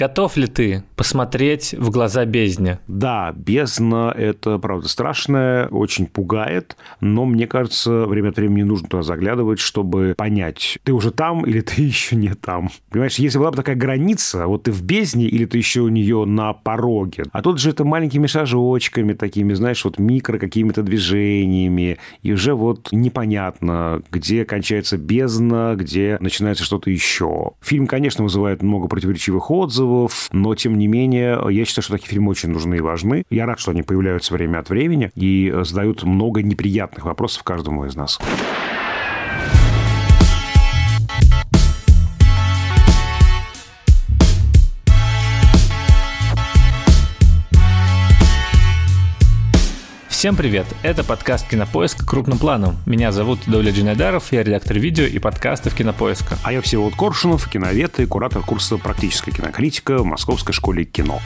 Готов ли ты посмотреть в глаза бездне? Да, бездна – это, правда, страшное, очень пугает, но мне кажется, время от времени нужно туда заглядывать, чтобы понять, ты уже там или ты еще не там. Понимаешь, если была бы такая граница, вот ты в бездне или ты еще у нее на пороге, а тут же это маленькими шажочками такими, знаешь, вот микро какими-то движениями, и уже вот непонятно, где кончается бездна, где начинается что-то еще. Фильм, конечно, вызывает много противоречивых отзывов, но, тем не менее, я считаю, что такие фильмы очень нужны и важны. Я рад, что они появляются время от времени и задают много неприятных вопросов каждому из нас. Всем привет! Это подкаст «Кинопоиск» крупным планом. Меня зовут Доля Джинайдаров, я редактор видео и подкастов «Кинопоиска». А я Всеволод Коршунов, киновед и куратор курса «Практическая кинокритика» в Московской школе кино.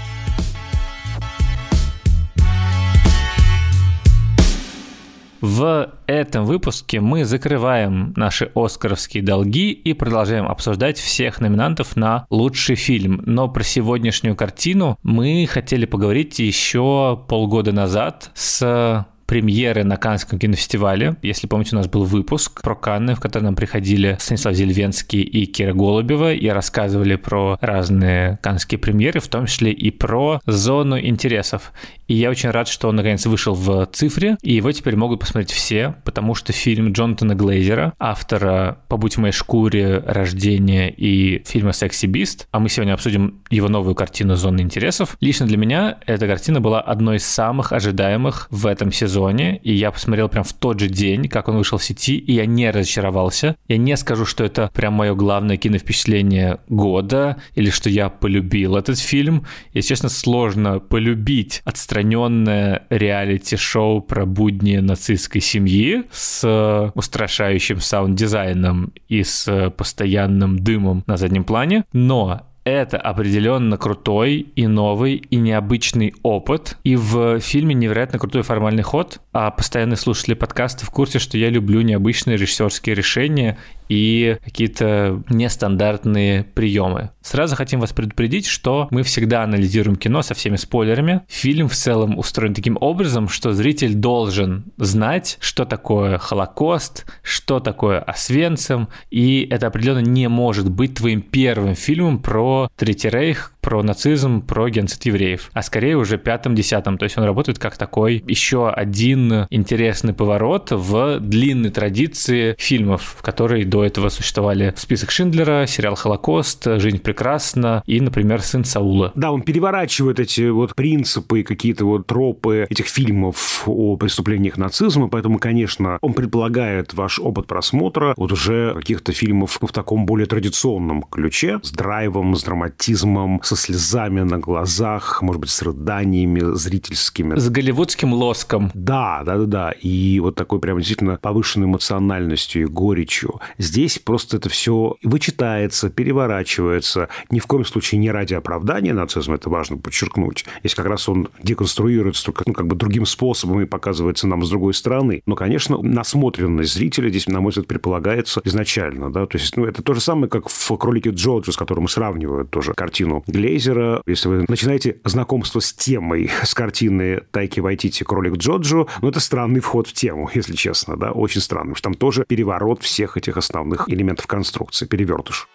В этом выпуске мы закрываем наши оскаровские долги и продолжаем обсуждать всех номинантов на лучший фильм. Но про сегодняшнюю картину мы хотели поговорить еще полгода назад с премьеры на Каннском кинофестивале. Если помните, у нас был выпуск про Канны, в который нам приходили Станислав Зельвенский и Кира Голубева и рассказывали про разные каннские премьеры, в том числе и про зону интересов. И я очень рад, что он наконец вышел в цифре, и его теперь могут посмотреть все, потому что фильм Джонатана Глейзера, автора «Побудь в моей шкуре», «Рождение» и фильма «Секси Бист», а мы сегодня обсудим его новую картину «Зона интересов», лично для меня эта картина была одной из самых ожидаемых в этом сезоне, и я посмотрел прям в тот же день, как он вышел в сети, и я не разочаровался. Я не скажу, что это прям мое главное киновпечатление года, или что я полюбил этот фильм. И, честно, сложно полюбить отстранение отстраненное реалити-шоу про будни нацистской семьи с устрашающим саунд-дизайном и с постоянным дымом на заднем плане, но это определенно крутой и новый и необычный опыт. И в фильме невероятно крутой формальный ход. А постоянные слушатели подкаста в курсе, что я люблю необычные режиссерские решения и какие-то нестандартные приемы. Сразу хотим вас предупредить, что мы всегда анализируем кино со всеми спойлерами. Фильм в целом устроен таким образом, что зритель должен знать, что такое Холокост, что такое Освенцим, и это определенно не может быть твоим первым фильмом про Третий Рейх, про нацизм, про геноцид евреев, а скорее уже пятом-десятом. То есть он работает как такой еще один интересный поворот в длинной традиции фильмов, в которой до этого существовали список Шиндлера, сериал «Холокост», «Жизнь прекрасна» и, например, «Сын Саула». Да, он переворачивает эти вот принципы какие-то вот тропы этих фильмов о преступлениях нацизма, поэтому, конечно, он предполагает ваш опыт просмотра вот уже каких-то фильмов в таком более традиционном ключе, с драйвом, с драматизмом, с со слезами на глазах, может быть, с рыданиями зрительскими. С голливудским лоском. Да, да, да, да. И вот такой прям действительно повышенной эмоциональностью и горечью. Здесь просто это все вычитается, переворачивается. Ни в коем случае не ради оправдания нацизма, это важно подчеркнуть. Здесь как раз он деконструируется только ну, как бы другим способом и показывается нам с другой стороны. Но, конечно, насмотренность зрителя здесь, на мой взгляд, предполагается изначально. Да? То есть ну, это то же самое, как в «Кролике Джорджа», с которым сравнивают тоже картину Глейзера. Если вы начинаете знакомство с темой с картины Тайки Вайтити «Кролик Джоджо», ну, это странный вход в тему, если честно, да, очень странный, потому что там тоже переворот всех этих основных элементов конструкции, перевертыш.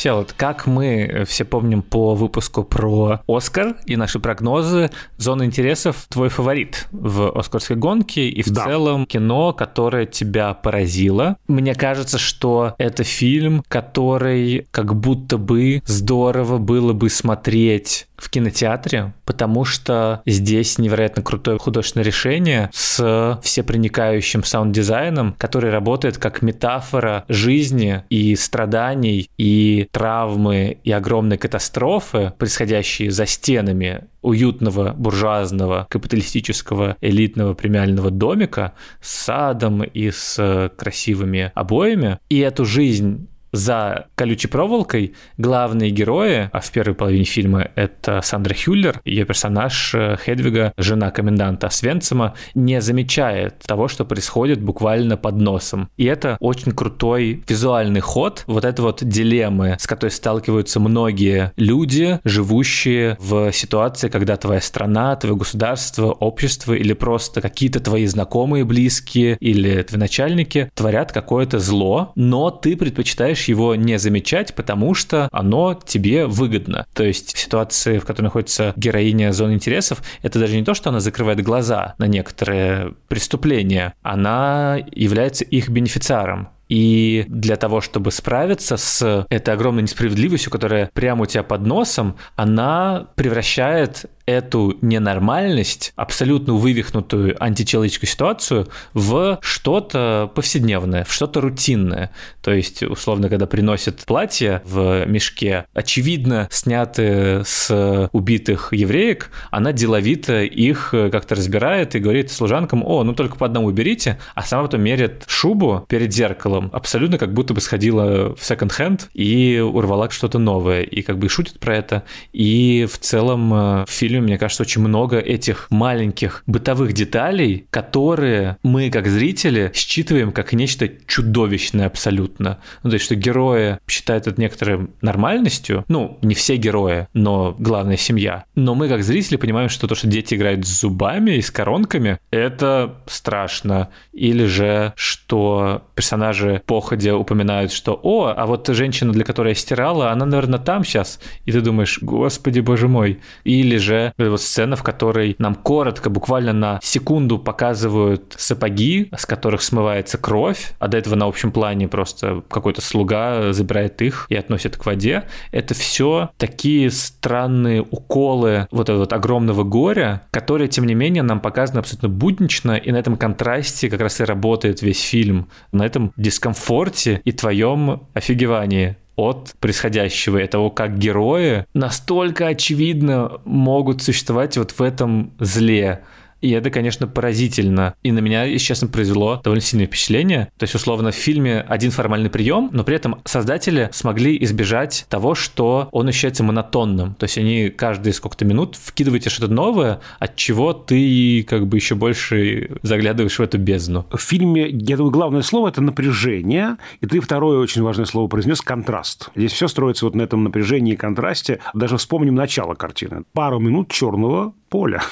Все, вот как мы все помним по выпуску про Оскар и наши прогнозы, зона интересов твой фаворит в Оскарской гонке и в да. целом кино, которое тебя поразило. Мне кажется, что это фильм, который как будто бы здорово было бы смотреть в кинотеатре, потому что здесь невероятно крутое художественное решение с всепроникающим саунд-дизайном, который работает как метафора жизни и страданий, и травмы, и огромной катастрофы, происходящие за стенами уютного буржуазного капиталистического элитного премиального домика с садом и с красивыми обоями. И эту жизнь за колючей проволокой главные герои, а в первой половине фильма это Сандра Хюллер, ее персонаж э, Хедвига, жена коменданта Свенцима, не замечает того, что происходит буквально под носом. И это очень крутой визуальный ход вот этой вот дилеммы, с которой сталкиваются многие люди, живущие в ситуации, когда твоя страна, твое государство, общество или просто какие-то твои знакомые, близкие или твои начальники творят какое-то зло, но ты предпочитаешь его не замечать, потому что оно тебе выгодно. То есть ситуации, в которой находится героиня зоны интересов, это даже не то, что она закрывает глаза на некоторые преступления, она является их бенефициаром. И для того, чтобы справиться с этой огромной несправедливостью, которая прямо у тебя под носом, она превращает эту ненормальность, абсолютно вывихнутую античеловеческую ситуацию в что-то повседневное, в что-то рутинное. То есть, условно, когда приносят платье в мешке, очевидно, снятые с убитых евреек, она деловито их как-то разбирает и говорит служанкам, о, ну только по одному берите, а сама потом мерит шубу перед зеркалом, абсолютно как будто бы сходила в секонд-хенд и урвала что-то новое, и как бы шутит про это. И в целом э, в фильме мне кажется, очень много этих маленьких бытовых деталей, которые мы, как зрители, считываем как нечто чудовищное абсолютно. Ну, то есть, что герои считают это некоторой нормальностью. Ну, не все герои, но главная семья. Но мы, как зрители, понимаем, что то, что дети играют с зубами и с коронками, это страшно. Или же, что персонажи походя упоминают, что «О, а вот женщина, для которой я стирала, она, наверное, там сейчас». И ты думаешь «Господи, боже мой». Или же вот сцена, в которой нам коротко, буквально на секунду показывают сапоги, с которых смывается кровь, а до этого на общем плане просто какой-то слуга забирает их и относит к воде. Это все такие странные уколы вот этого вот огромного горя, которые, тем не менее, нам показаны абсолютно буднично, и на этом контрасте как раз и работает весь фильм, на этом дискомфорте и твоем офигевании от происходящего, и того, как герои настолько очевидно могут существовать вот в этом зле. И это, конечно, поразительно. И на меня, если честно, произвело довольно сильное впечатление. То есть, условно, в фильме один формальный прием, но при этом создатели смогли избежать того, что он ощущается монотонным. То есть они каждые сколько-то минут вкидывают что-то новое, от чего ты как бы еще больше заглядываешь в эту бездну. В фильме, я думаю, главное слово – это напряжение, и ты второе очень важное слово произнес – контраст. Здесь все строится вот на этом напряжении и контрасте. Даже вспомним начало картины. Пару минут черного поля.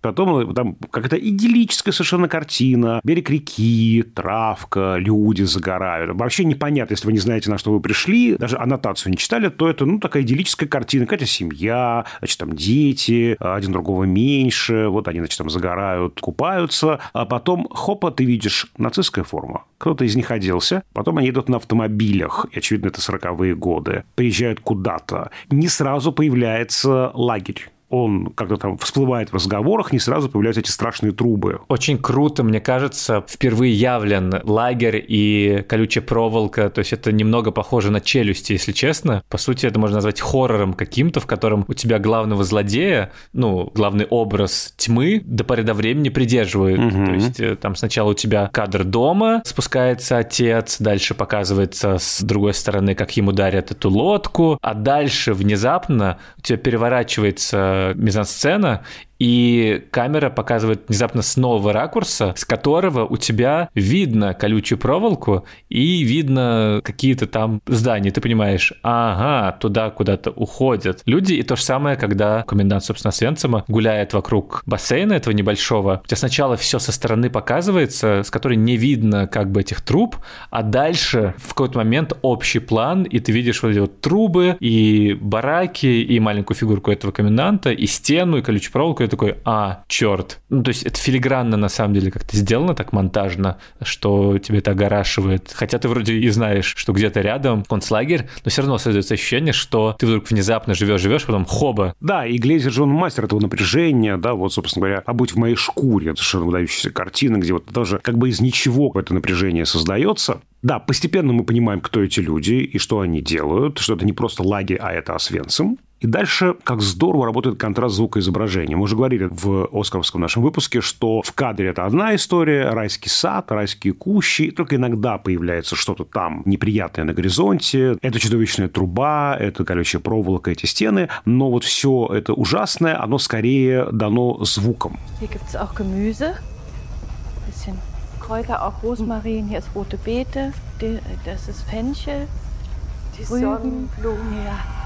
Потом там какая-то идиллическая совершенно картина. Берег реки, травка, люди загорают. Вообще непонятно, если вы не знаете, на что вы пришли, даже аннотацию не читали, то это, ну, такая идиллическая картина. Какая-то семья, значит, там дети, один другого меньше, вот они, значит, там загорают, купаются, а потом, хопа, ты видишь нацистская форма. Кто-то из них оделся, потом они идут на автомобилях, и, очевидно, это сороковые годы, приезжают куда-то. Не сразу появляется лагерь он когда там всплывает в разговорах, не сразу появляются эти страшные трубы. Очень круто, мне кажется, впервые явлен лагерь и колючая проволока, то есть это немного похоже на челюсти, если честно. По сути, это можно назвать хоррором каким-то, в котором у тебя главного злодея, ну, главный образ тьмы до поры до времени придерживает. Угу. То есть э, там сначала у тебя кадр дома, спускается отец, дальше показывается с другой стороны, как ему дарят эту лодку, а дальше внезапно у тебя переворачивается мизансцена, и камера показывает внезапно с нового ракурса, с которого у тебя видно колючую проволоку и видно какие-то там здания. Ты понимаешь, ага, туда куда-то уходят люди. И то же самое, когда комендант, собственно, Свенцима гуляет вокруг бассейна этого небольшого. У тебя сначала все со стороны показывается, с которой не видно как бы этих труб, а дальше в какой-то момент общий план, и ты видишь вот эти вот трубы и бараки, и маленькую фигурку этого коменданта, и стену, и колючую проволоку, такой, а, черт. Ну, то есть это филигранно на самом деле как-то сделано так монтажно, что тебе это огорашивает. Хотя ты вроде и знаешь, что где-то рядом концлагерь, но все равно создается ощущение, что ты вдруг внезапно живешь-живешь, потом хоба. Да, и Глейзер же он мастер этого напряжения, да, вот, собственно говоря, «А будь в моей шкуре», это совершенно выдающаяся картина, где вот тоже как бы из ничего это напряжение создается. Да, постепенно мы понимаем, кто эти люди и что они делают, что это не просто лагерь, а это Освенцим. И дальше, как здорово работает контраст звука изображения. Мы уже говорили в Оскаровском нашем выпуске, что в кадре это одна история, райский сад, райские кущи, и только иногда появляется что-то там неприятное на горизонте. Это чудовищная труба, это колючая проволока, эти стены. Но вот все это ужасное, оно скорее дано звуком. Kräuter, auch Rosmarin, hier ist rote Beete, das ist Fenchel, die Sonnenblumen. Ja.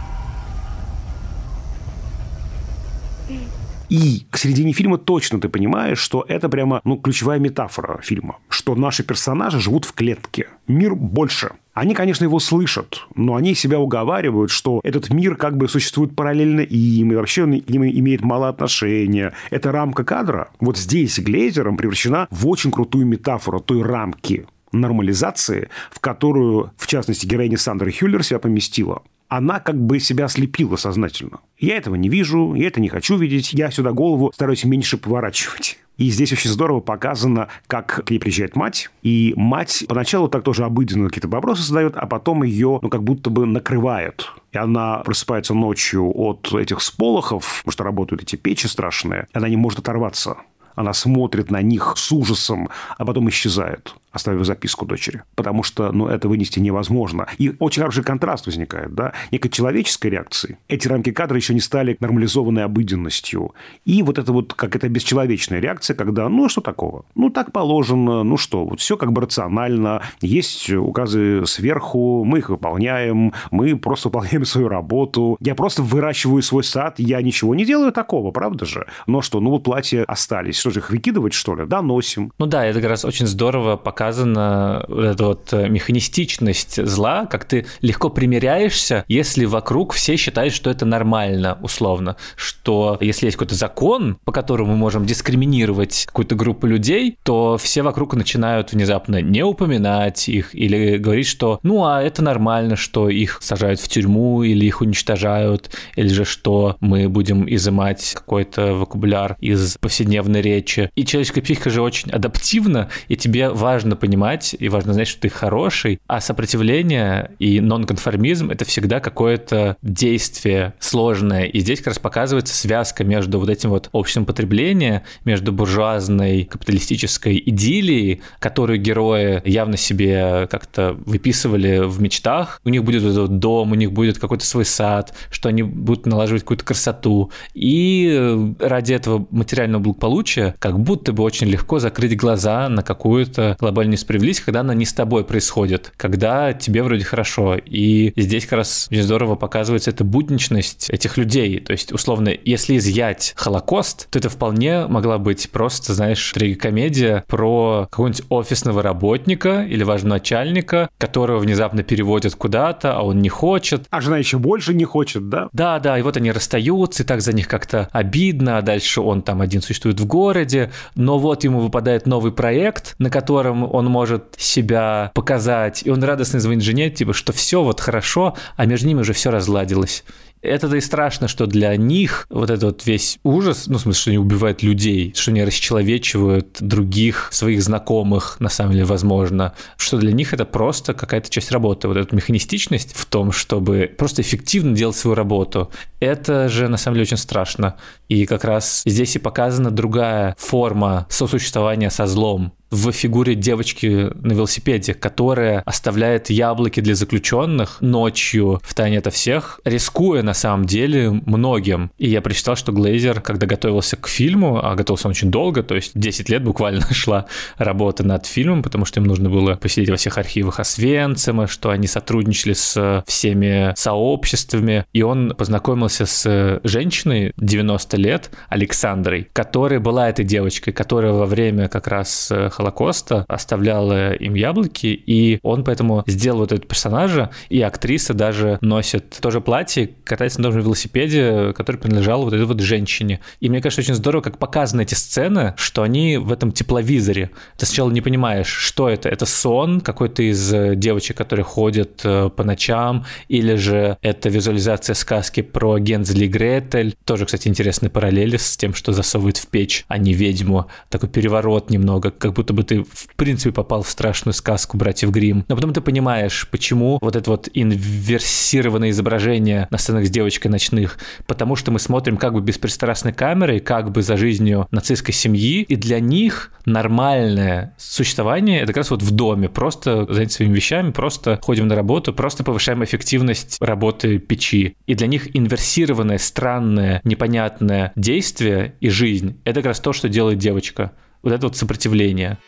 И к середине фильма точно ты понимаешь, что это прямо ну, ключевая метафора фильма, что наши персонажи живут в клетке. Мир больше. Они, конечно, его слышат, но они себя уговаривают, что этот мир как бы существует параллельно им, и вообще он к ним имеет мало отношения. Это рамка кадра. Вот здесь Глейзером превращена в очень крутую метафору той рамки нормализации, в которую, в частности, героиня Сандра Хюллер себя поместила она как бы себя слепила сознательно. Я этого не вижу, я это не хочу видеть, я сюда голову стараюсь меньше поворачивать. И здесь очень здорово показано, как к ней приезжает мать. И мать поначалу так тоже обыденно какие-то вопросы задает, а потом ее, ну, как будто бы накрывает. И она просыпается ночью от этих сполохов, потому что работают эти печи страшные. Она не может оторваться. Она смотрит на них с ужасом, а потом исчезает оставив записку дочери. Потому что, ну, это вынести невозможно. И очень хороший контраст возникает, да, некой человеческой реакции. Эти рамки кадра еще не стали нормализованной обыденностью. И вот это вот как это бесчеловечная реакция, когда, ну, что такого? Ну, так положено, ну что, вот все как бы рационально, есть указы сверху, мы их выполняем, мы просто выполняем свою работу. Я просто выращиваю свой сад, я ничего не делаю такого, правда же? Но что, ну, вот платья остались, что же их выкидывать, что ли? Да, носим. Ну да, это как раз очень здорово пока показана вот эта вот э, механистичность зла, как ты легко примиряешься, если вокруг все считают, что это нормально, условно, что если есть какой-то закон, по которому мы можем дискриминировать какую-то группу людей, то все вокруг начинают внезапно не упоминать их или говорить, что ну а это нормально, что их сажают в тюрьму или их уничтожают, или же что мы будем изымать какой-то вокабуляр из повседневной речи. И человеческая психика же очень адаптивна, и тебе важно важно понимать и важно знать, что ты хороший, а сопротивление и нонконформизм — это всегда какое-то действие сложное. И здесь как раз показывается связка между вот этим вот обществом потребления, между буржуазной капиталистической идиллией, которую герои явно себе как-то выписывали в мечтах. У них будет этот дом, у них будет какой-то свой сад, что они будут налаживать какую-то красоту. И ради этого материального благополучия как будто бы очень легко закрыть глаза на какую-то глобальную глобальную несправедливость, когда она не с тобой происходит, когда тебе вроде хорошо. И здесь как раз очень здорово показывается эта будничность этих людей. То есть, условно, если изъять Холокост, то это вполне могла быть просто, знаешь, трагикомедия про какого-нибудь офисного работника или важного начальника, которого внезапно переводят куда-то, а он не хочет. А жена еще больше не хочет, да? Да, да, и вот они расстаются, и так за них как-то обидно, а дальше он там один существует в городе, но вот ему выпадает новый проект, на котором он может себя показать, и он радостно звонит жене, типа, что все вот хорошо, а между ними уже все разладилось. Это-то и страшно, что для них вот этот вот весь ужас, ну, в смысле, что они убивают людей, что они расчеловечивают других своих знакомых, на самом деле, возможно, что для них это просто какая-то часть работы. Вот эта механистичность в том, чтобы просто эффективно делать свою работу, это же, на самом деле, очень страшно. И как раз здесь и показана другая форма сосуществования со злом, в фигуре девочки на велосипеде, которая оставляет яблоки для заключенных ночью в тайне от всех, рискуя на самом деле многим. И я прочитал, что Глейзер, когда готовился к фильму, а готовился он очень долго, то есть 10 лет буквально шла работа над фильмом, потому что им нужно было посидеть во всех архивах Освенцима, что они сотрудничали с всеми сообществами, и он познакомился с женщиной 90 лет, Александрой, которая была этой девочкой, которая во время как раз Холокоста оставляла им яблоки, и он поэтому сделал вот этого персонажа, и актриса даже носит тоже платье, катается на том же велосипеде, который принадлежал вот этой вот женщине. И мне кажется, очень здорово, как показаны эти сцены, что они в этом тепловизоре. Ты сначала не понимаешь, что это. Это сон какой-то из э, девочек, которые ходят э, по ночам, или же это визуализация сказки про Гензель и Гретель. Тоже, кстати, интересные параллели с тем, что засовывают в печь, а не ведьму. Такой переворот немного, как будто будто бы ты в принципе попал в страшную сказку братьев Грим. Но потом ты понимаешь, почему вот это вот инверсированное изображение на сценах с девочкой ночных, потому что мы смотрим как бы беспристрастной камерой, как бы за жизнью нацистской семьи, и для них нормальное существование это как раз вот в доме, просто заняться своими вещами, просто ходим на работу, просто повышаем эффективность работы печи. И для них инверсированное, странное, непонятное действие и жизнь — это как раз то, что делает девочка. Вот это вот сопротивление.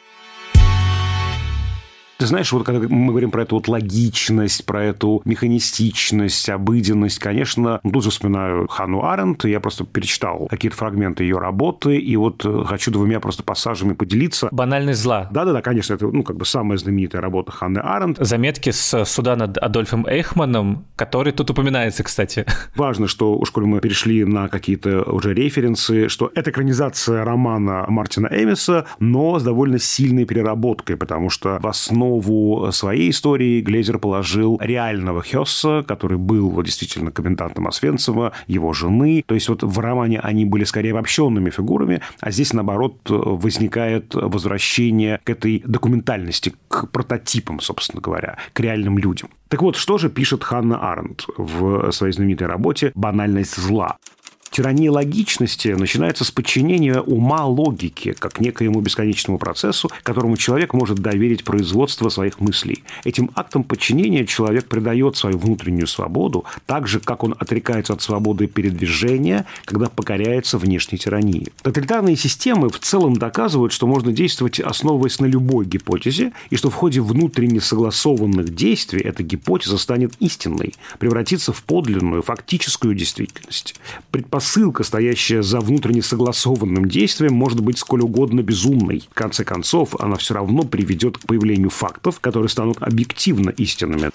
Ты знаешь, вот когда мы говорим про эту вот логичность, про эту механистичность, обыденность, конечно, ну, тут же вспоминаю Хану Аренд, я просто перечитал какие-то фрагменты ее работы, и вот э, хочу двумя просто пассажами поделиться. Банальность зла. Да-да-да, конечно, это, ну, как бы самая знаменитая работа Ханны Аренд. Заметки с суда над Адольфом Эйхманом, который тут упоминается, кстати. Важно, что, уж коли мы перешли на какие-то уже референсы, что это экранизация романа Мартина Эмиса, но с довольно сильной переработкой, потому что в основу основу своей истории Глезер положил реального Хесса, который был вот, действительно комендантом Освенцима, его жены. То есть вот в романе они были скорее обобщенными фигурами, а здесь, наоборот, возникает возвращение к этой документальности, к прототипам, собственно говоря, к реальным людям. Так вот, что же пишет Ханна Аренд в своей знаменитой работе «Банальность зла»? Тирания логичности начинается с подчинения ума логике, как некоему бесконечному процессу, которому человек может доверить производство своих мыслей. Этим актом подчинения человек придает свою внутреннюю свободу, так же, как он отрекается от свободы передвижения, когда покоряется внешней тирании. Тоталитарные системы в целом доказывают, что можно действовать, основываясь на любой гипотезе, и что в ходе внутренне согласованных действий эта гипотеза станет истинной, превратится в подлинную, фактическую действительность. Предпосылка предпосылка, стоящая за внутренне согласованным действием, может быть сколь угодно безумной. В конце концов, она все равно приведет к появлению фактов, которые станут объективно истинными.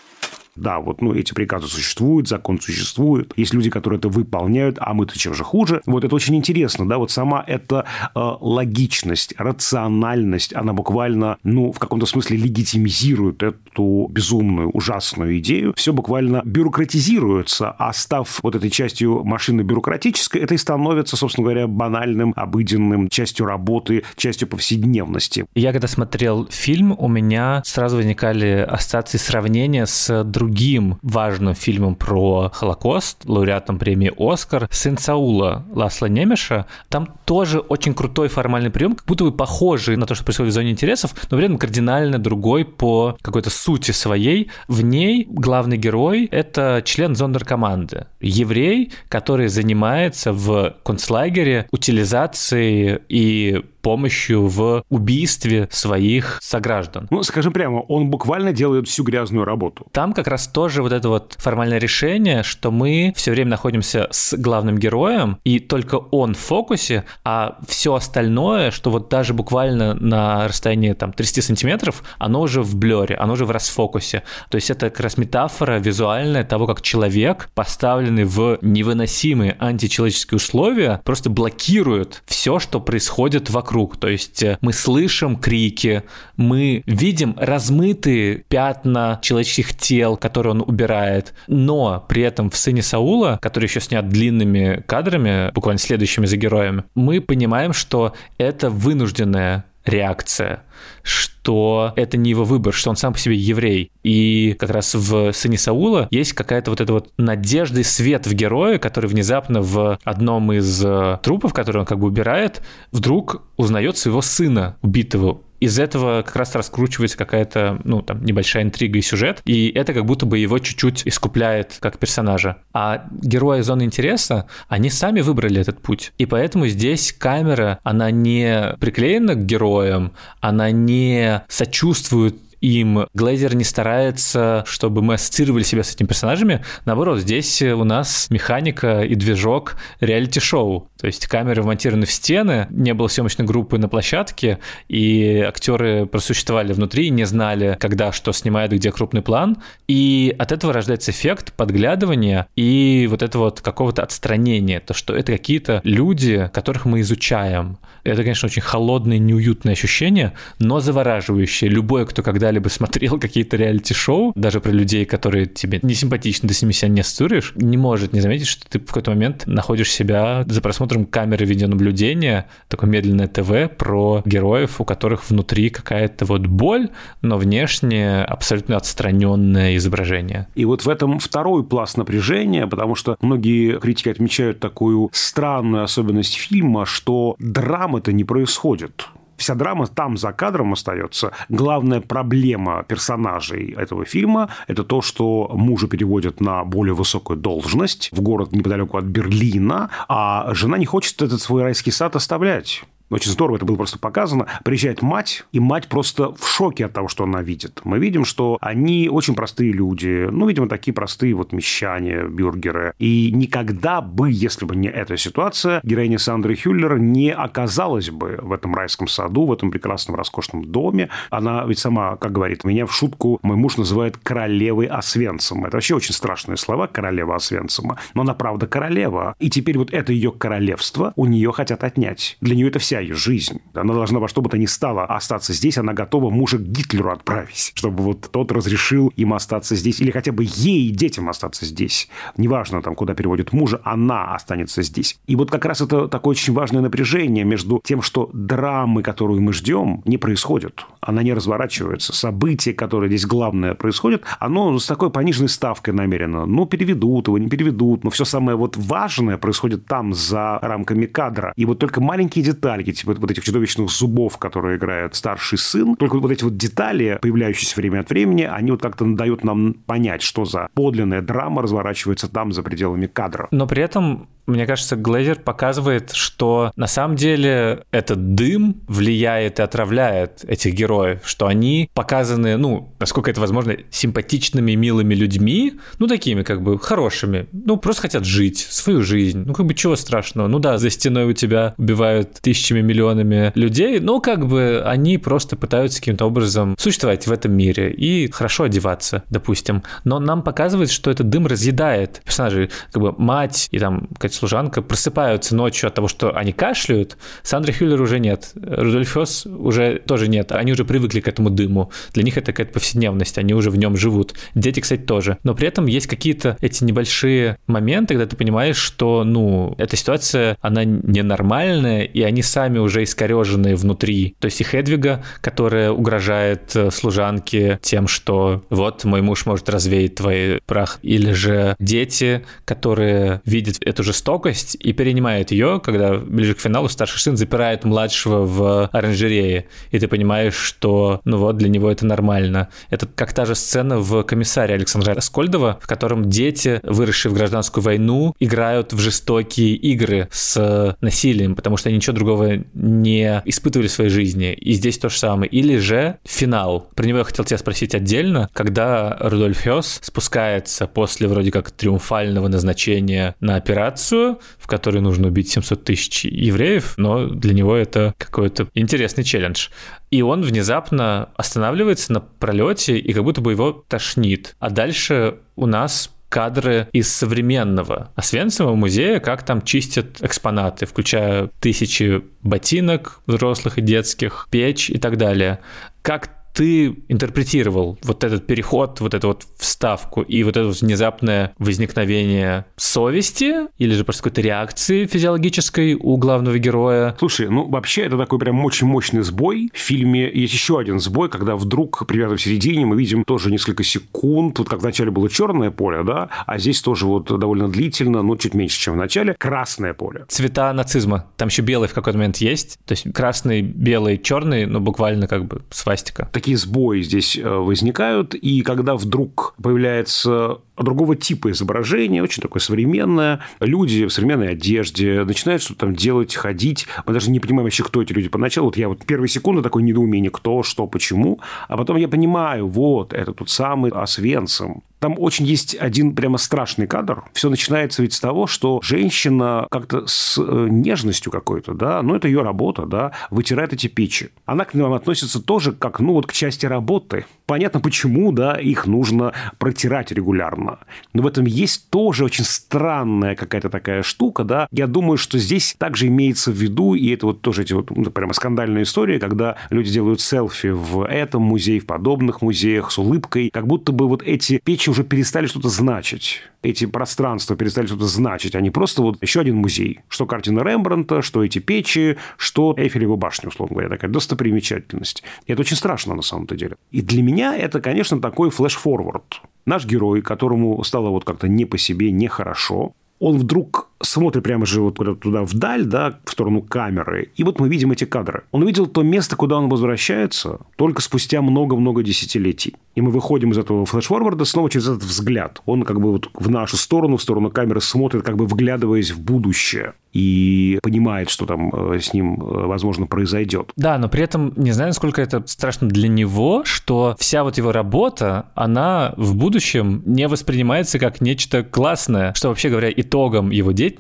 Да, вот, ну, эти приказы существуют, закон существует, есть люди, которые это выполняют, а мы-то чем же хуже. Вот это очень интересно, да, вот сама эта э, логичность, рациональность, она буквально, ну, в каком-то смысле легитимизирует эту безумную, ужасную идею. Все буквально бюрократизируется, а став вот этой частью машины бюрократической, это и становится, собственно говоря, банальным, обыденным, частью работы, частью повседневности. Я когда смотрел фильм, у меня сразу возникали ассоциации сравнения с другим важным фильмом про Холокост, лауреатом премии «Оскар», «Сын Саула» Ласла Немеша. Там тоже очень крутой формальный прием, как будто бы похожий на то, что происходит в зоне интересов, но при этом кардинально другой по какой-то сути своей. В ней главный герой — это член зондеркоманды, еврей, который занимается в концлагере утилизацией и помощью в убийстве своих сограждан. Ну, скажем прямо, он буквально делает всю грязную работу. Там как раз тоже вот это вот формальное решение, что мы все время находимся с главным героем, и только он в фокусе, а все остальное, что вот даже буквально на расстоянии там 30 сантиметров, оно уже в блере, оно уже в расфокусе. То есть это как раз метафора визуальная того, как человек, поставленный в невыносимые античеловеческие условия, просто блокирует все, что происходит вокруг вокруг. То есть э, мы слышим крики, мы видим размытые пятна человеческих тел, которые он убирает, но при этом в «Сыне Саула», который еще снят длинными кадрами, буквально следующими за героями, мы понимаем, что это вынужденная реакция, что это не его выбор, что он сам по себе еврей. И как раз в «Сыне Саула» есть какая-то вот эта вот надежда и свет в герое, который внезапно в одном из э, трупов, который он как бы убирает, вдруг узнает своего сына, убитого из этого как раз раскручивается какая-то, ну, там, небольшая интрига и сюжет, и это как будто бы его чуть-чуть искупляет как персонажа. А герои зоны интереса, они сами выбрали этот путь. И поэтому здесь камера, она не приклеена к героям, она не сочувствует им. Глейзер не старается, чтобы мы ассоциировали себя с этими персонажами. Наоборот, здесь у нас механика и движок реалити-шоу. То есть камеры вмонтированы в стены, не было съемочной группы на площадке, и актеры просуществовали внутри, не знали, когда что снимают, где крупный план. И от этого рождается эффект подглядывания и вот этого вот какого-то отстранения, то, что это какие-то люди, которых мы изучаем. Это, конечно, очень холодное, неуютное ощущение, но завораживающее. Любой, кто когда когда-либо смотрел какие-то реалити-шоу, даже про людей, которые тебе не симпатичны, ты с ними себя не ассоциируешь, не может не заметить, что ты в какой-то момент находишь себя за просмотром камеры видеонаблюдения, такое медленное ТВ про героев, у которых внутри какая-то вот боль, но внешне абсолютно отстраненное изображение. И вот в этом второй пласт напряжения, потому что многие критики отмечают такую странную особенность фильма, что драма-то не происходит вся драма там за кадром остается. Главная проблема персонажей этого фильма – это то, что мужа переводят на более высокую должность в город неподалеку от Берлина, а жена не хочет этот свой райский сад оставлять. Очень здорово это было просто показано. Приезжает мать, и мать просто в шоке от того, что она видит. Мы видим, что они очень простые люди. Ну, видимо, такие простые вот мещане, бюргеры. И никогда бы, если бы не эта ситуация, героиня Сандры Хюллер не оказалась бы в этом райском саду, в этом прекрасном роскошном доме. Она ведь сама, как говорит, меня в шутку мой муж называет королевой Освенцима. Это вообще очень страшные слова, королева Освенцима. Но она правда королева. И теперь вот это ее королевство у нее хотят отнять. Для нее это вся ее жизнь. Она должна во что бы то ни стало остаться здесь. Она готова мужа к Гитлеру отправить, чтобы вот тот разрешил им остаться здесь. Или хотя бы ей и детям остаться здесь. Неважно, там, куда переводят мужа, она останется здесь. И вот как раз это такое очень важное напряжение между тем, что драмы, которую мы ждем, не происходит. Она не разворачивается. Событие, которое здесь главное происходит, оно с такой пониженной ставкой намерено. Ну, переведут его, не переведут. Но все самое вот важное происходит там, за рамками кадра. И вот только маленькие детали, эти вот, вот этих чудовищных зубов, которые играет старший сын. Только вот эти вот детали, появляющиеся время от времени, они вот как-то дают нам понять, что за подлинная драма разворачивается там, за пределами кадра. Но при этом мне кажется, Глейзер показывает, что на самом деле этот дым влияет и отравляет этих героев, что они показаны, ну, насколько это возможно, симпатичными, милыми людьми, ну, такими как бы хорошими, ну, просто хотят жить свою жизнь, ну, как бы чего страшного, ну да, за стеной у тебя убивают тысячами, миллионами людей, но как бы они просто пытаются каким-то образом существовать в этом мире и хорошо одеваться, допустим, но нам показывает, что этот дым разъедает персонажей, как бы мать и там какая-то служанка просыпаются ночью от того, что они кашляют, Сандра Хюллер уже нет, Рудольф Хёс уже тоже нет, они уже привыкли к этому дыму, для них это какая-то повседневность, они уже в нем живут. Дети, кстати, тоже. Но при этом есть какие-то эти небольшие моменты, когда ты понимаешь, что, ну, эта ситуация, она ненормальная, и они сами уже искореженные внутри. То есть и Хедвига, которая угрожает э, служанке тем, что вот мой муж может развеять твой прах, или же дети, которые видят эту жестокость и перенимают ее, когда ближе к финалу старший сын запирает младшего в оранжерее, и ты понимаешь, что, ну вот, для него это нормально. Это как та же сцена в «Комиссаре» Александра Раскольдова, в котором дети, выросшие в гражданскую войну, играют в жестокие игры с насилием, потому что они ничего другого не испытывали в своей жизни. И здесь то же самое. Или же финал. Про него я хотел тебя спросить отдельно. Когда Рудольф Хёс спускается после вроде как триумфального назначения на операцию, в которой нужно убить 700 тысяч евреев, но для него это какой-то интересный челлендж. И он внезапно останавливается на пролете и как будто бы его тошнит. А дальше у нас кадры из современного Освенцима музея, как там чистят экспонаты, включая тысячи ботинок взрослых и детских, печь и так далее. Как ты интерпретировал вот этот переход, вот эту вот вставку и вот это внезапное возникновение совести или же просто какой-то реакции физиологической у главного героя? Слушай, ну вообще это такой прям очень мощный сбой. В фильме есть еще один сбой, когда вдруг примерно в середине мы видим тоже несколько секунд, вот как вначале было черное поле, да, а здесь тоже вот довольно длительно, ну чуть меньше, чем в начале, красное поле. Цвета нацизма. Там еще белый в какой-то момент есть. То есть красный, белый, черный, ну буквально как бы свастика такие сбои здесь э, возникают, и когда вдруг появляется другого типа изображение, очень такое современное, люди в современной одежде начинают что-то там делать, ходить, мы даже не понимаем вообще, кто эти люди. Поначалу, вот я вот первые секунды такое недоумение, кто, что, почему, а потом я понимаю, вот, это тот самый Освенцим, Там очень есть один прямо страшный кадр. Все начинается ведь с того, что женщина как-то с э, нежностью какой-то, да, ну, это ее работа, да, вытирает эти печи. Она к ним относится тоже как, ну, вот к части работы. Понятно, почему, да, их нужно протирать регулярно. Но в этом есть тоже очень странная какая-то такая штука, да. Я думаю, что здесь также имеется в виду, и это вот тоже эти вот ну, прямо скандальные истории, когда люди делают селфи в этом музее, в подобных музеях с улыбкой, как будто бы вот эти печи уже перестали что-то значить. Эти пространства перестали что-то значить. Они просто вот еще один музей. Что картина Рембранта, что эти печи, что Эйфелева башня, условно говоря, такая достопримечательность. И это очень страшно на самом-то деле. И для меня это, конечно, такой флеш-форвард. Наш герой, которому стало вот как-то не по себе, нехорошо, он вдруг смотрит прямо же вот куда-то туда вдаль, да, в сторону камеры, и вот мы видим эти кадры. Он увидел то место, куда он возвращается, только спустя много-много десятилетий. И мы выходим из этого флешфорварда снова через этот взгляд. Он как бы вот в нашу сторону, в сторону камеры смотрит, как бы вглядываясь в будущее и понимает, что там э, с ним, э, возможно, произойдет. Да, но при этом не знаю, насколько это страшно для него, что вся вот его работа, она в будущем не воспринимается как нечто классное, что вообще говоря итогом его деятельности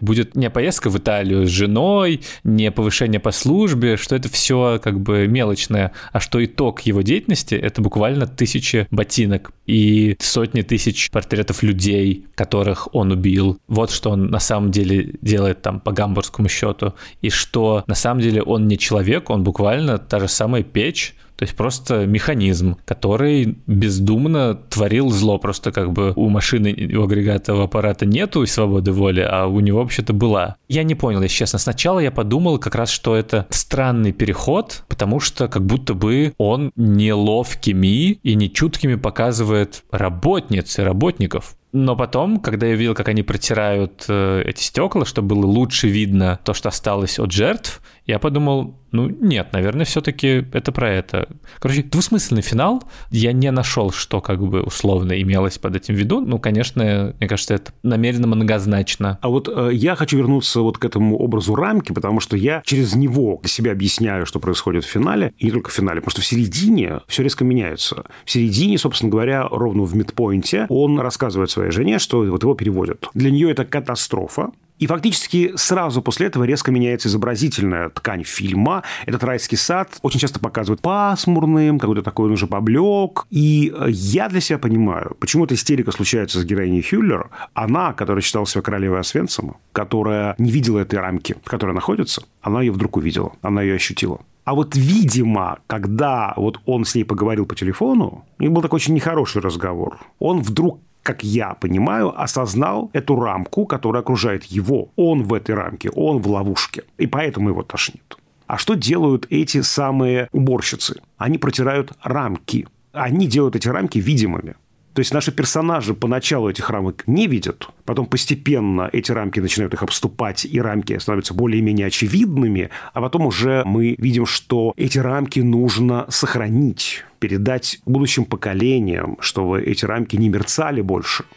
будет не поездка в Италию с женой, не повышение по службе, что это все как бы мелочное, а что итог его деятельности это буквально тысячи ботинок и сотни тысяч портретов людей, которых он убил. Вот что он на самом деле делает там по гамбургскому счету. И что на самом деле он не человек, он буквально та же самая печь, то есть просто механизм, который бездумно творил зло. Просто как бы у машины, у агрегатного аппарата нету свободы воли, а у него вообще-то была. Я не понял, если честно. Сначала я подумал как раз, что это странный переход, потому что как будто бы он неловкими и нечуткими показывает работниц и работников. Но потом, когда я видел, как они протирают э, эти стекла, чтобы было лучше видно то, что осталось от жертв, я подумал, ну нет, наверное, все-таки это про это. Короче, двусмысленный финал. Я не нашел, что как бы условно имелось под этим виду. Ну, конечно, мне кажется, это намеренно многозначно. А вот э, я хочу вернуться вот к этому образу рамки, потому что я через него для себя объясняю, что происходит в финале, и не только в финале, потому что в середине все резко меняется. В середине, собственно говоря, ровно в мидпоинте он рассказывает своей жене, что вот его переводят. Для нее это катастрофа, и фактически сразу после этого резко меняется изобразительная ткань фильма. Этот райский сад очень часто показывают пасмурным, какой-то такой он уже поблек. И э, я для себя понимаю, почему эта истерика случается с героиней Хюллер. Она, которая считала себя королевой Освенцима, которая не видела этой рамки, в которой находится, она ее вдруг увидела, она ее ощутила. А вот, видимо, когда вот он с ней поговорил по телефону, и был такой очень нехороший разговор, он вдруг как я понимаю, осознал эту рамку, которая окружает его. Он в этой рамке, он в ловушке. И поэтому его тошнит. А что делают эти самые уборщицы? Они протирают рамки. Они делают эти рамки видимыми. То есть наши персонажи поначалу этих рамок не видят, потом постепенно эти рамки начинают их обступать, и рамки становятся более-менее очевидными, а потом уже мы видим, что эти рамки нужно сохранить, передать будущим поколениям, чтобы эти рамки не мерцали больше –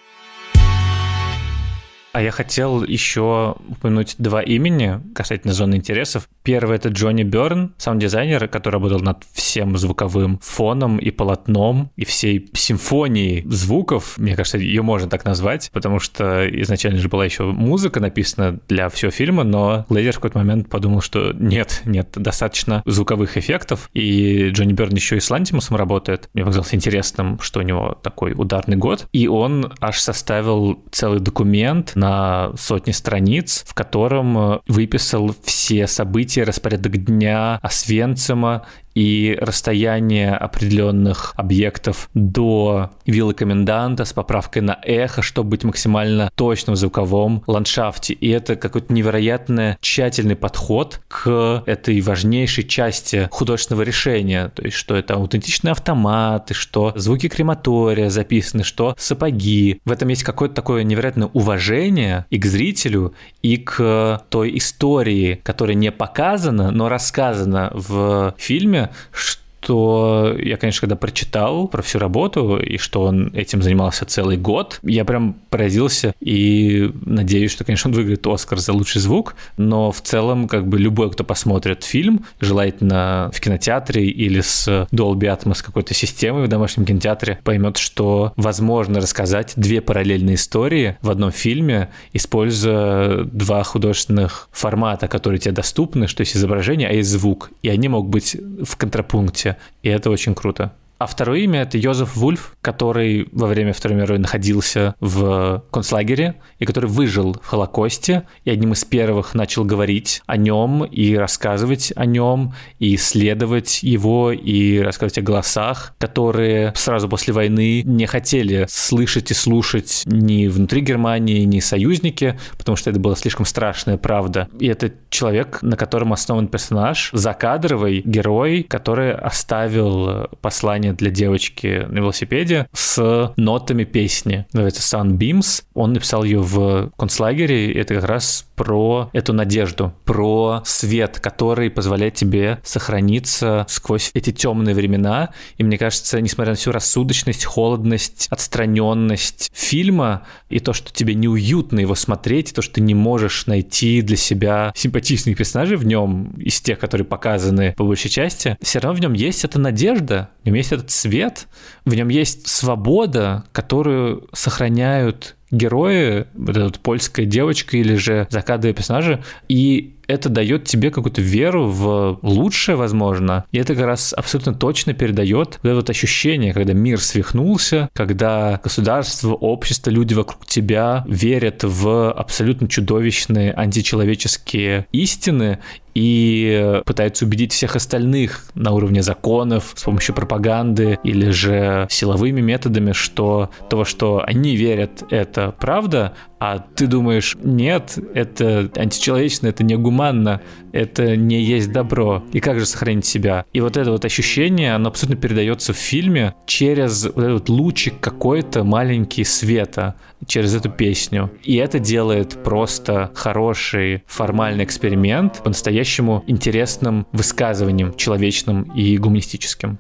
а я хотел еще упомянуть два имени касательно зоны интересов. Первый — это Джонни Берн, саунд-дизайнер, который работал над всем звуковым фоном и полотном, и всей симфонией звуков. Мне кажется, ее можно так назвать, потому что изначально же была еще музыка написана для всего фильма, но Лейзер в какой-то момент подумал, что нет, нет, достаточно звуковых эффектов, и Джонни Берн еще и с Лантимусом работает. Мне показалось интересным, что у него такой ударный год, и он аж составил целый документ на сотни страниц, в котором э, выписал все события, распорядок дня Освенцима и расстояние определенных объектов до виллы коменданта с поправкой на эхо, чтобы быть максимально точным в звуковом ландшафте. И это какой-то невероятно тщательный подход к этой важнейшей части художественного решения. То есть, что это аутентичные автоматы, что звуки крематория записаны, что сапоги. В этом есть какое-то такое невероятное уважение и к зрителю, и к той истории, которая не показана, но рассказана в фильме, что я, конечно, когда прочитал про всю работу и что он этим занимался целый год, я прям поразился и надеюсь, что, конечно, он выиграет Оскар за лучший звук, но в целом, как бы любой, кто посмотрит фильм, желательно в кинотеатре или с Dolby Atmos какой-то системой в домашнем кинотеатре, поймет, что возможно рассказать две параллельные истории в одном фильме, используя два художественных формата, которые тебе доступны, что есть изображение, а есть звук. И они могут быть в контрапункте. И это очень круто. А второе имя — это Йозеф Вульф, который во время Второй мировой находился в концлагере и который выжил в Холокосте и одним из первых начал говорить о нем и рассказывать о нем, и исследовать его, и рассказывать о голосах, которые сразу после войны не хотели слышать и слушать ни внутри Германии, ни союзники, потому что это была слишком страшная правда. И это человек, на котором основан персонаж, закадровый герой, который оставил послание для девочки на велосипеде с нотами песни. Называется Sunbeams. Он написал ее в концлагере. И это как раз про эту надежду, про свет, который позволяет тебе сохраниться сквозь эти темные времена. И мне кажется, несмотря на всю рассудочность, холодность, отстраненность фильма и то, что тебе неуютно его смотреть, то, что ты не можешь найти для себя симпатичных персонажей в нем, из тех, которые показаны по большей части, все равно в нем есть эта надежда, в нем есть этот свет, в нем есть свобода, которую сохраняют герои, вот эта вот польская девочка или же закадовые персонажи, и это дает тебе какую-то веру в лучшее, возможно, и это как раз абсолютно точно передает вот это вот ощущение, когда мир свихнулся, когда государство, общество, люди вокруг тебя верят в абсолютно чудовищные античеловеческие истины, и пытаются убедить всех остальных на уровне законов с помощью пропаганды или же силовыми методами, что то, что они верят, это правда, а ты думаешь, нет, это античеловечно, это негуманно, это не есть добро. И как же сохранить себя? И вот это вот ощущение, оно абсолютно передается в фильме через вот этот лучик какой-то маленький света, через эту песню. И это делает просто хороший формальный эксперимент по-настоящему интересным высказыванием, человечным и гуманистическим.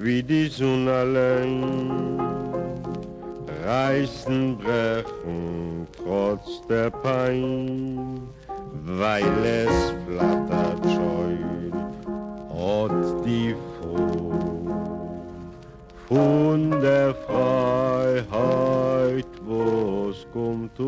wie die Sonne allein. Reißen, brechen, trotz der Pein, weil es flattert scheu und die Froh von der Freiheit, wo's kommt.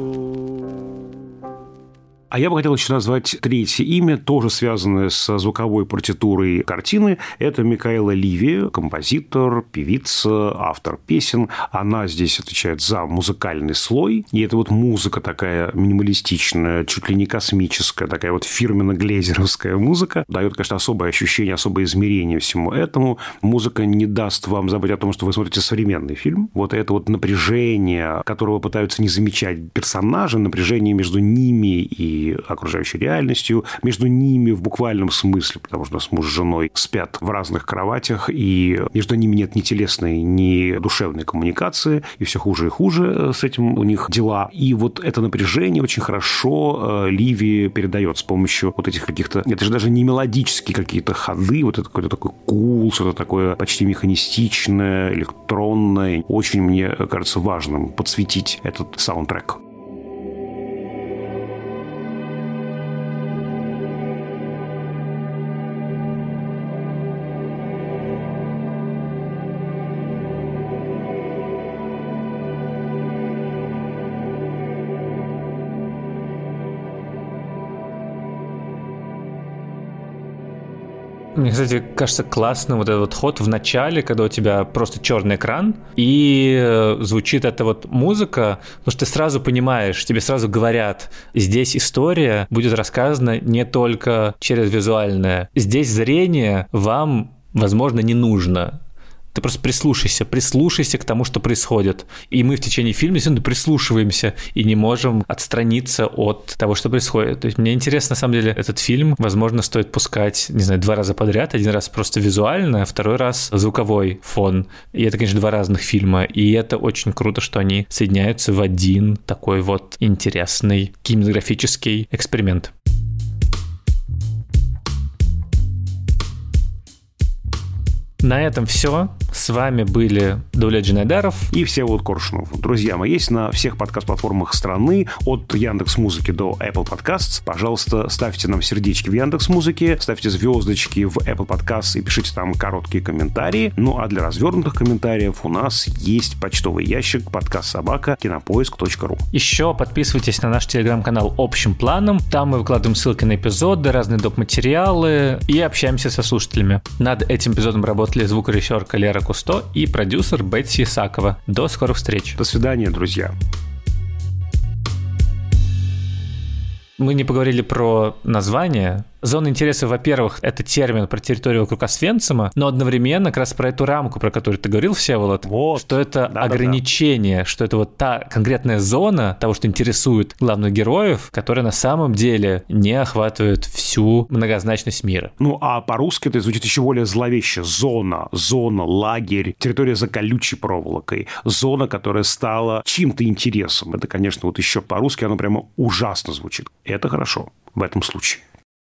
А я бы хотел еще назвать третье имя, тоже связанное со звуковой партитурой картины. Это Микаэла Ливи, композитор, певица, автор песен. Она здесь отвечает за музыкальный слой. И это вот музыка такая минималистичная, чуть ли не космическая, такая вот фирменно-глезеровская музыка. Дает, конечно, особое ощущение, особое измерение всему этому. Музыка не даст вам забыть о том, что вы смотрите современный фильм. Вот это вот напряжение, которого пытаются не замечать персонажи, напряжение между ними и окружающей реальностью, между ними в буквальном смысле, потому что нас муж с женой спят в разных кроватях, и между ними нет ни телесной, ни душевной коммуникации, и все хуже и хуже с этим у них дела. И вот это напряжение очень хорошо э, Ливи передает с помощью вот этих каких-то... Это же даже не мелодические какие-то ходы, вот это какой-то такой кул, что-то такое почти механистичное, электронное. Очень, мне кажется, важным подсветить этот саундтрек. Мне, кстати, кажется классным вот этот вот ход в начале, когда у тебя просто черный экран, и э, звучит эта вот музыка, потому что ты сразу понимаешь, тебе сразу говорят, здесь история будет рассказана не только через визуальное. Здесь зрение вам, возможно, не нужно ты просто прислушайся, прислушайся к тому, что происходит. И мы в течение фильма действительно прислушиваемся и не можем отстраниться от того, что происходит. То есть мне интересно, на самом деле, этот фильм, возможно, стоит пускать, не знаю, два раза подряд. Один раз просто визуально, а второй раз звуковой фон. И это, конечно, два разных фильма. И это очень круто, что они соединяются в один такой вот интересный кинематографический эксперимент. На этом все. С вами были Дуля Джинайдаров и Всеволод Коршунов. Друзья, мы есть на всех подкаст-платформах страны, от Яндекс Музыки до Apple Podcasts. Пожалуйста, ставьте нам сердечки в Яндекс Музыке, ставьте звездочки в Apple Podcasts и пишите там короткие комментарии. Ну а для развернутых комментариев у нас есть почтовый ящик подкаст собака кинопоиск.ру. Еще подписывайтесь на наш телеграм-канал общим планом. Там мы выкладываем ссылки на эпизоды, разные доп. материалы и общаемся со слушателями. Над этим эпизодом работали звукорежиссерка Лера Кусто и продюсер Бетси Исакова. До скорых встреч. До свидания, друзья. Мы не поговорили про название, Зона интереса, во-первых, это термин про территорию вокруг Освенцима, но одновременно как раз про эту рамку, про которую ты говорил, Всеволод, вот. что это да, ограничение, да, да. что это вот та конкретная зона того, что интересует главных героев, которая на самом деле не охватывает всю многозначность мира. Ну, а по-русски это звучит еще более зловеще. Зона, зона, лагерь, территория за колючей проволокой, зона, которая стала чьим-то интересом. Это, конечно, вот еще по-русски оно прямо ужасно звучит. Это хорошо в этом случае.